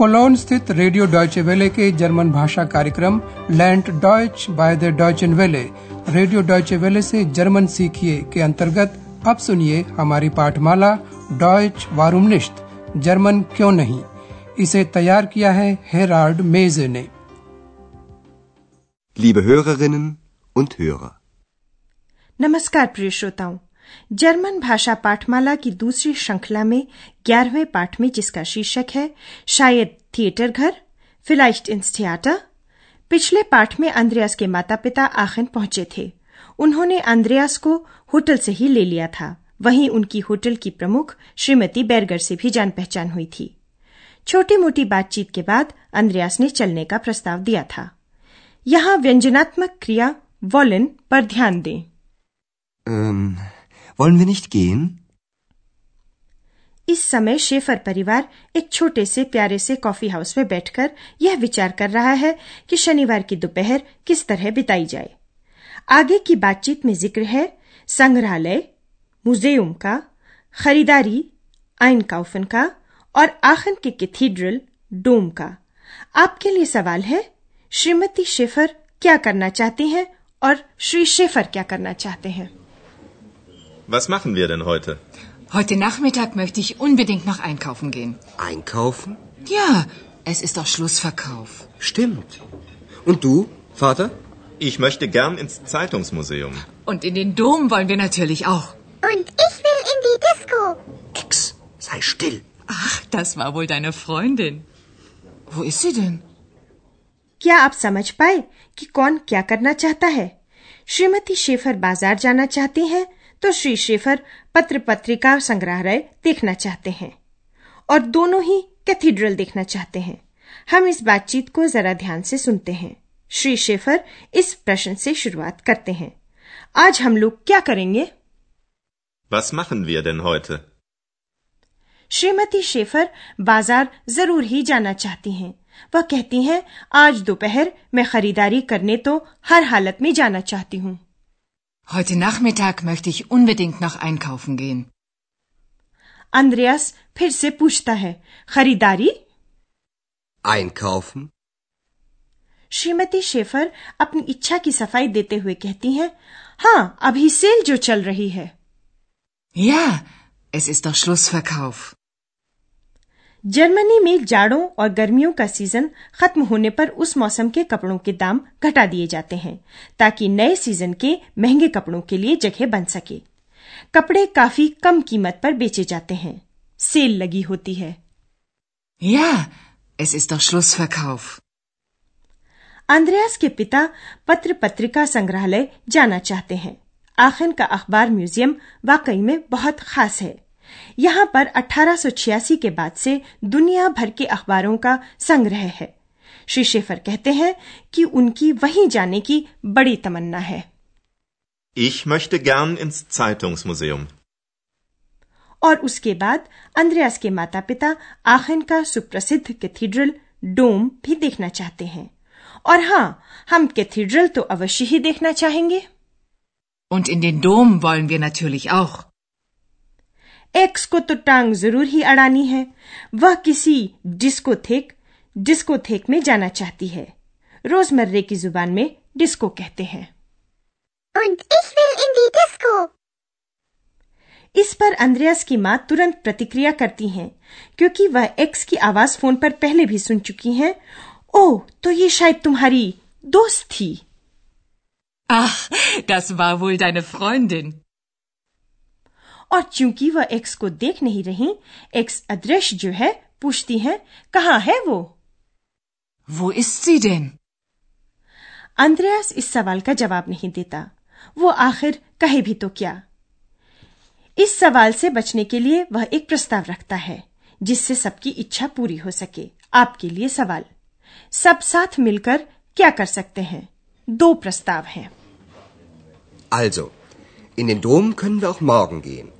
Colon स्थित radio Deutsche वेले के जर्मन भाषा कार्यक्रम लैंड डॉयच बाय द डॉयचन वेले। रेडियो डॉयचे वेले से जर्मन सीखिए के अंतर्गत अब सुनिए हमारी पाठमाला डॉयच वारूमनिश्त जर्मन क्यों नहीं? इसे तैयार किया है हेराल्ड मेजे ने। Liebe Hörerinnen und Hörer. नमस्कार प्रिय श्रोताओं। जर्मन भाषा पाठमाला की दूसरी श्रृंखला में ग्यारहवें पाठ में जिसका शीर्षक है शायद थिएटर घर इंस थिएटर। पिछले पाठ में अंद्रयास के माता पिता आखिर पहुँचे थे। उन्होंने अंद्रयास को होटल से ही ले लिया था। वहीं उनकी होटल की प्रमुख श्रीमती बैरगर से भी जान पहचान हुई थी। छोटी मोटी बातचीत के बाद अंद्रयास ने चलने का प्रस्ताव दिया था। यहाँ व्यंजनात्मक क्रिया, वॉलन पर ध्यान दें। gehen? इस समय शेफर परिवार एक छोटे से प्यारे से कॉफ़ी हाउस में बैठकर यह विचार कर रहा है कि शनिवार की दोपहर किस तरह बिताई जाए। आगे की बातचीत में ज़िक्र है संग्रहालय, म्यूज़ियम का, खरीदारी आइन काउफन का और आखन के कैथीड्रल डोम का। आपके लिए सवाल है, श्रीमती शेफर क्या करना चाहती हैं और श्री शेफर क्या करना चाहते हैं? Was machen wir denn heute? Heute Nachmittag möchte ich unbedingt noch einkaufen gehen. Einkaufen? Ja, es ist doch Schlussverkauf. Stimmt. Und du, Vater? Ich möchte gern ins Zeitungsmuseum. Und in den Dom wollen wir natürlich auch. Und ich will in die Disco. Ex, sei still. Ach, das war wohl deine Freundin. Wo ist sie denn? क्या आप समझ पाए कि कौन क्या करना चाहता है श्रीमती शेफर बाजार जाना चाहती हैं तो श्री शेफर पत्र पत्रिका संग्रहालय देखना चाहते हैं और दोनों ही कैथीड्रल देखना चाहते हैं। हम इस बातचीत को जरा ध्यान से सुनते हैं। श्री शेफर इस प्रश्न से शुरुआत करते हैं। आज हम लोग क्या करेंगे? Was machen wir denn heute? Shrimati Schäfer बाज़ार ज़रूर ही जाना चाहती हैं। वह कहती हैं आज दोपहर मैं खरीदारी करने तो हर हालत में जाना चाहती हूँ। Heute Nachmittag möchte ich unbedingt noch einkaufen gehen. अंद्रयास फिर से पूछता है खरीदारी Einkaufen? श्रीमती शेफर अपनी इच्छा की सफाई देते हुए कहती हैं हाँ अभी सेल जो चल रही है Ja, es ist doch Schlussverkauf. Germany में जाड़ों और गर्मियों का सीज़न खत्म होने पर उस मौसम के कपड़ों के दाम घटा दिए जाते हैं ताकि नए सीज़न के महँगे कपड़ों के लिए जगह बन सके। कपड़े काफ़ी कम कीमत पर बेचे जाते हैं। सेल लगी होती है। Ja, es ist doch Schlussverkauf. अंद्रयास के पिता पत्र पत्रिका संग्रहालय जाना चाहते हैं। आखिर का अखबार म्यूज़ियम वाकई में बहुत खास है। यहाँ पर 1886 के बाद से दुनिया भर के अखबारों का संग्रह है श्री शेफर कहते हैं कि उनकी वहीं जाने की बड़ी तमन्ना है Ich möchte gern ins Zeitungsmuseum. और उसके बाद अंद्रयास के माता पिता आखिन का सुप्रसिद्ध कैथीड्रल डोम भी देखना चाहते हैं और हाँ हम कैथीड्रल तो अवश्य ही देखना चाहेंगे Und in den Dom wollen wir natürlich auch. Ex को तो टांग ज़रूर ही अड़ानी है। वह किसी डिस्कोथेक डिस्कोथेक में जाना चाहती है। रोजमर्रे की ज़ुबान में डिस्को कहते हैं। Und ich will in die Disco. इस पर अंद्रयास की माँ तुरंत प्रतिक्रिया करती हैं क्योंकि वह एक्स की आवाज़ फ़ोन पर पहले भी सुन चुकी हैं। ओह तो ये शायद तुम्हारी दोस्त थी। Ach, das war wohl deine Freundin. और चूँकि वह एक्स को देख नहीं रही एक्स अदृश्य जो है पूछती है कहाँ है वो? वो ist sie denn? अंद्रयास इस सवाल का जवाब नहीं देता। वो आखिर कहे भी तो क्या? इस सवाल से बचने के लिए वह एक प्रस्ताव रखता है जिससे सबकी इच्छा पूरी हो सके। आपके लिए सवाल। सब साथ मिलकर क्या कर सकते हैं? दो प्रस्ताव हैं। Also, in den Dom können wir auch morgen gehen.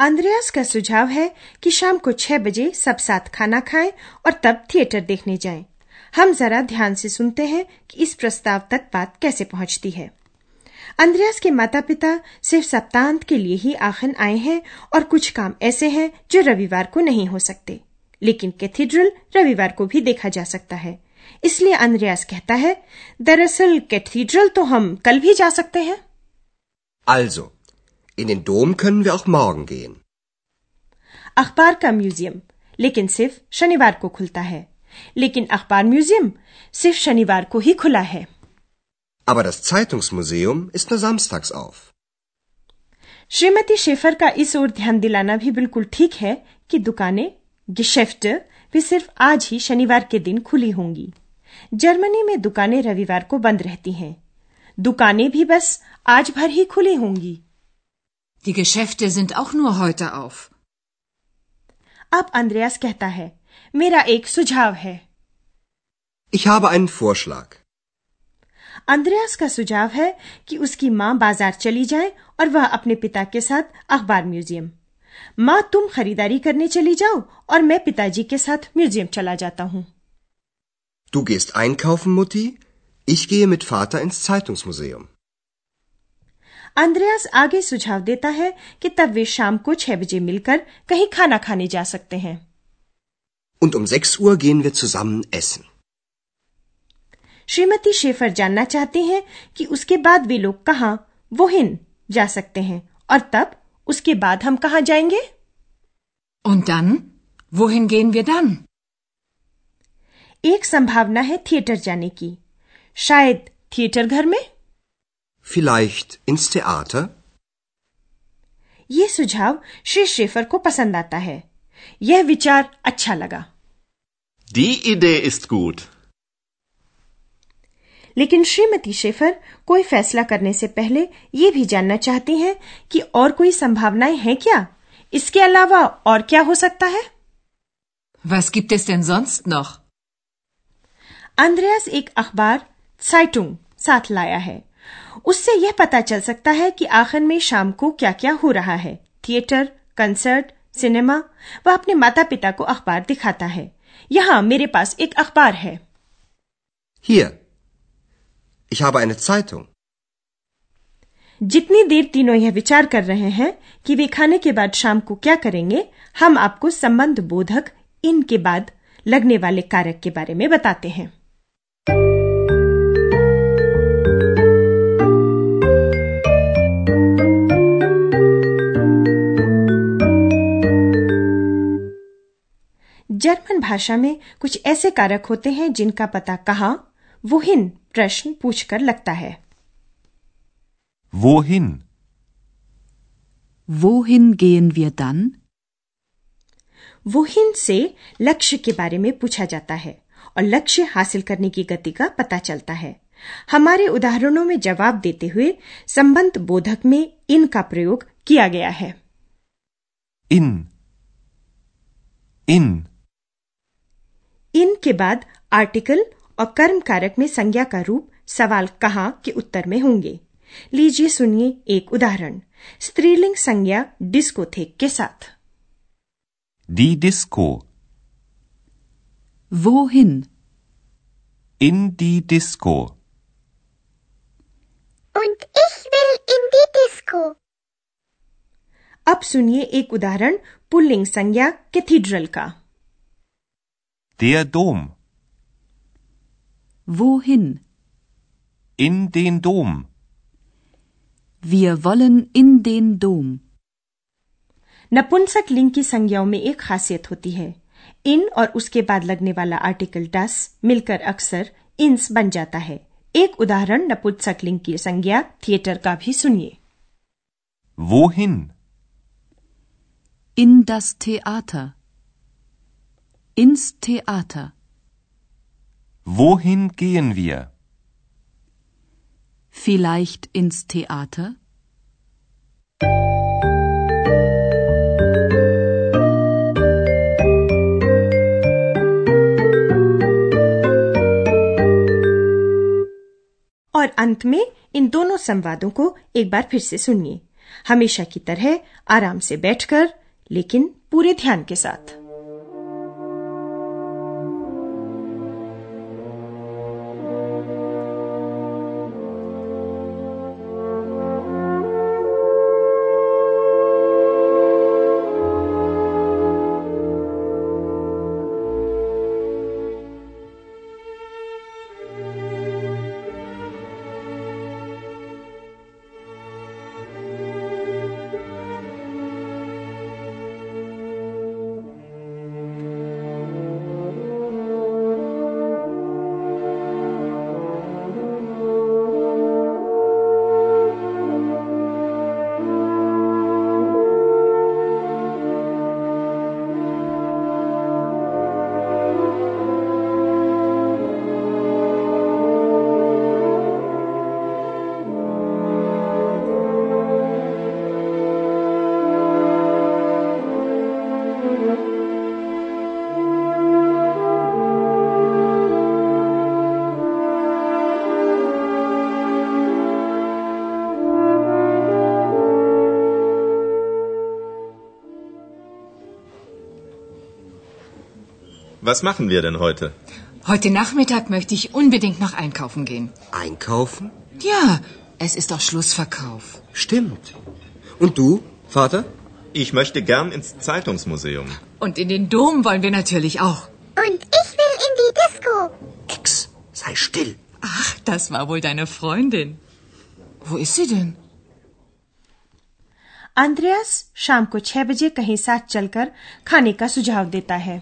अंद्रयास का सुझाव है कि शाम को छह बजे सब साथ खाना खाएँ और तब थिएटर देखने जाएँ। हम जरा ध्यान से सुनते हैं कि इस प्रस्ताव तक बात कैसे पहुँचती है। अंद्रयास के माता पिता सिर्फ़ सप्तांत के लिए ही आखन आए हैं और कुछ काम ऐसे हैं जो रविवार को नहीं हो सकते। लेकिन कैथीड्रल रविवार को भी देखा जा सकता है। इसलिए अंद्रयास कहता है दरअसल कैथीड्रल तो हम कल भी जा सकते हैं। Also, in den Dom können wir auch morgen gehen. अखबार का म्यूज़ियम लेकिन सिर्फ़ शनिवार को खुलता है लेकिन अखबार म्यूज़ियम सिर्फ़ शनिवार को ही खुला है Aber das Zeitungsmuseum ist nur samstags auf. Shrimati Schaefer का इस ओर ध्यान दिलाना भी बिल्कुल ठीक है कि दुकानें गिशेफ्ट भी सिर्फ़ आज ही शनिवार के दिन खुली होंगी जर्मनी में दुकानें रविवार को बंद रहती हैं दुकानें भी बस आज भर ही खुली होंगी Die Geschäfte sind auch nur heute auf. अब अंद्रयास कहता है मेरा एक सुझाव है Ich habe einen Vorschlag. अंद्रयास का सुझाव है कि उसकी माँ बाजार चली जाए और वह अपने पिता के साथ अखबार म्यूजियम माँ तुम खरीदारी करने चली जाओ और मैं पिताजी के साथ म्यूजियम चला जाता हूँ Du gehst einkaufen, Mutti. Ich gehe mit Vater ins Zeitungsmuseum. अंद्रयास आगे सुझाव देता है कि तब वे शाम को छह बजे मिलकर कहीं खाना खाने जा सकते हैं Und um 6 Uhr gehen wir zusammen essen. Shrimati Schafer जानना चाहती हैं कि उसके बाद वे लोग कहाँ वोहिन जा सकते हैं और तब उसके बाद हम कहाँ जाएँगे Und dann? Wohin gehen wir dann? एक संभावना है थिएटर जाने की शायद थिएटर घर में Vielleicht ins Theater? ये सुझाव श्री शेफर को पसंद आता है यह विचार अच्छा लगा Die Idee ist gut. लेकिन श्रीमती शेफर कोई फैसला करने से पहले ये भी जानना चाहती हैं कि और कोई संभावनाएँ हैं क्या इसके अलावा और क्या हो सकता है Was gibt es denn sonst noch? अंद्रयास एक अखबार साइटुंग साथ लाया है उससे यह पता चल सकता है कि आखिर में शाम को क्या क्या हो रहा है थिएटर कंसर्ट सिनेमा वह अपने माता पिता को अखबार दिखाता है यहाँ मेरे पास एक अखबार है Hier. Ich habe eine Zeitung. जितनी देर तीनों यह विचार कर रहे हैं कि वे खाने के बाद शाम को क्या करेंगे हम आपको संबंध बोधक इनके बाद लगने वाले कारक के बारे में बताते हैं जर्मन भाषा में कुछ ऐसे कारक होते हैं जिनका पता कहाँ वोहिन प्रश्न पूछकर लगता है Wohin? Wohin gehen wir dann? वोहिन से लक्ष्य के बारे में पूछा जाता है और लक्ष्य हासिल करने की गति का पता चलता है हमारे उदाहरणों में जवाब देते हुए संबंध बोधक में इन का प्रयोग किया गया है इन In. इन के बाद आर्टिकल और कर्म कारक में संज्ञा का रूप सवाल कहाँ के उत्तर में होंगे लीजिए सुनिए एक उदाहरण स्त्रीलिंग संज्ञा डिस्कोथेक के साथ Die Disco. Wohin? In die Disco. Und ich will in die Disco. अब सुनिए एक उदाहरण पुल्लिंग संज्ञा कैथीड्रल का Der Dom. Wohin? In den Dom. Wir wollen in den Dom. नपुंसक लिंग की संज्ञाओं में एक खासियत होती है इन और उसके बाद लगने वाला आर्टिकल डस मिलकर अक्सर इंस बन जाता है एक उदाहरण नपुंसक लिंग की संज्ञा थिएटर का भी सुनिए Wohin? In das Theater. Ins Theater. Wohin gehen wir? Vielleicht ins Theater? और अंत में इन दोनों संवादों को एक बार फिर से सुनिए हमेशा की तरह आराम से बैठकर लेकिन पूरे ध्यान के साथ Was machen wir denn heute? Heute Nachmittag möchte ich unbedingt noch einkaufen gehen. Einkaufen? Ja, es ist doch Schlussverkauf. Stimmt. Und du, Vater? Ich möchte gern ins Zeitungsmuseum. Und in den Dom wollen wir natürlich auch. Und ich will in die Disco. Ex, sei still. Ach, das war wohl deine Freundin. Wo ist sie denn? अंद्रयास शाम को छह बजे कहीं साथ चलकर खाने का सुझाव देता है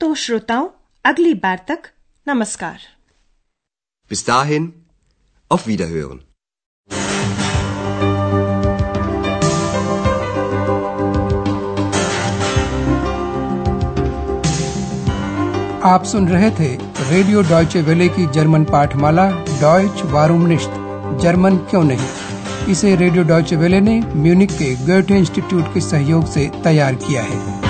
तो श्रोताओं अगली बार तक नमस्कार। Bis dahin, auf Wiederhören. आप सुन रहे थे रेडियो डॉयचे वेले की जर्मन पाठमाला डॉयच वारूम निश्त। जर्मन क्यों नहीं? इसे रेडियो डॉयचे वेले ने म्यूनिक के गोएटे इंस्टीट्यूट के सहयोग से तैयार किया है।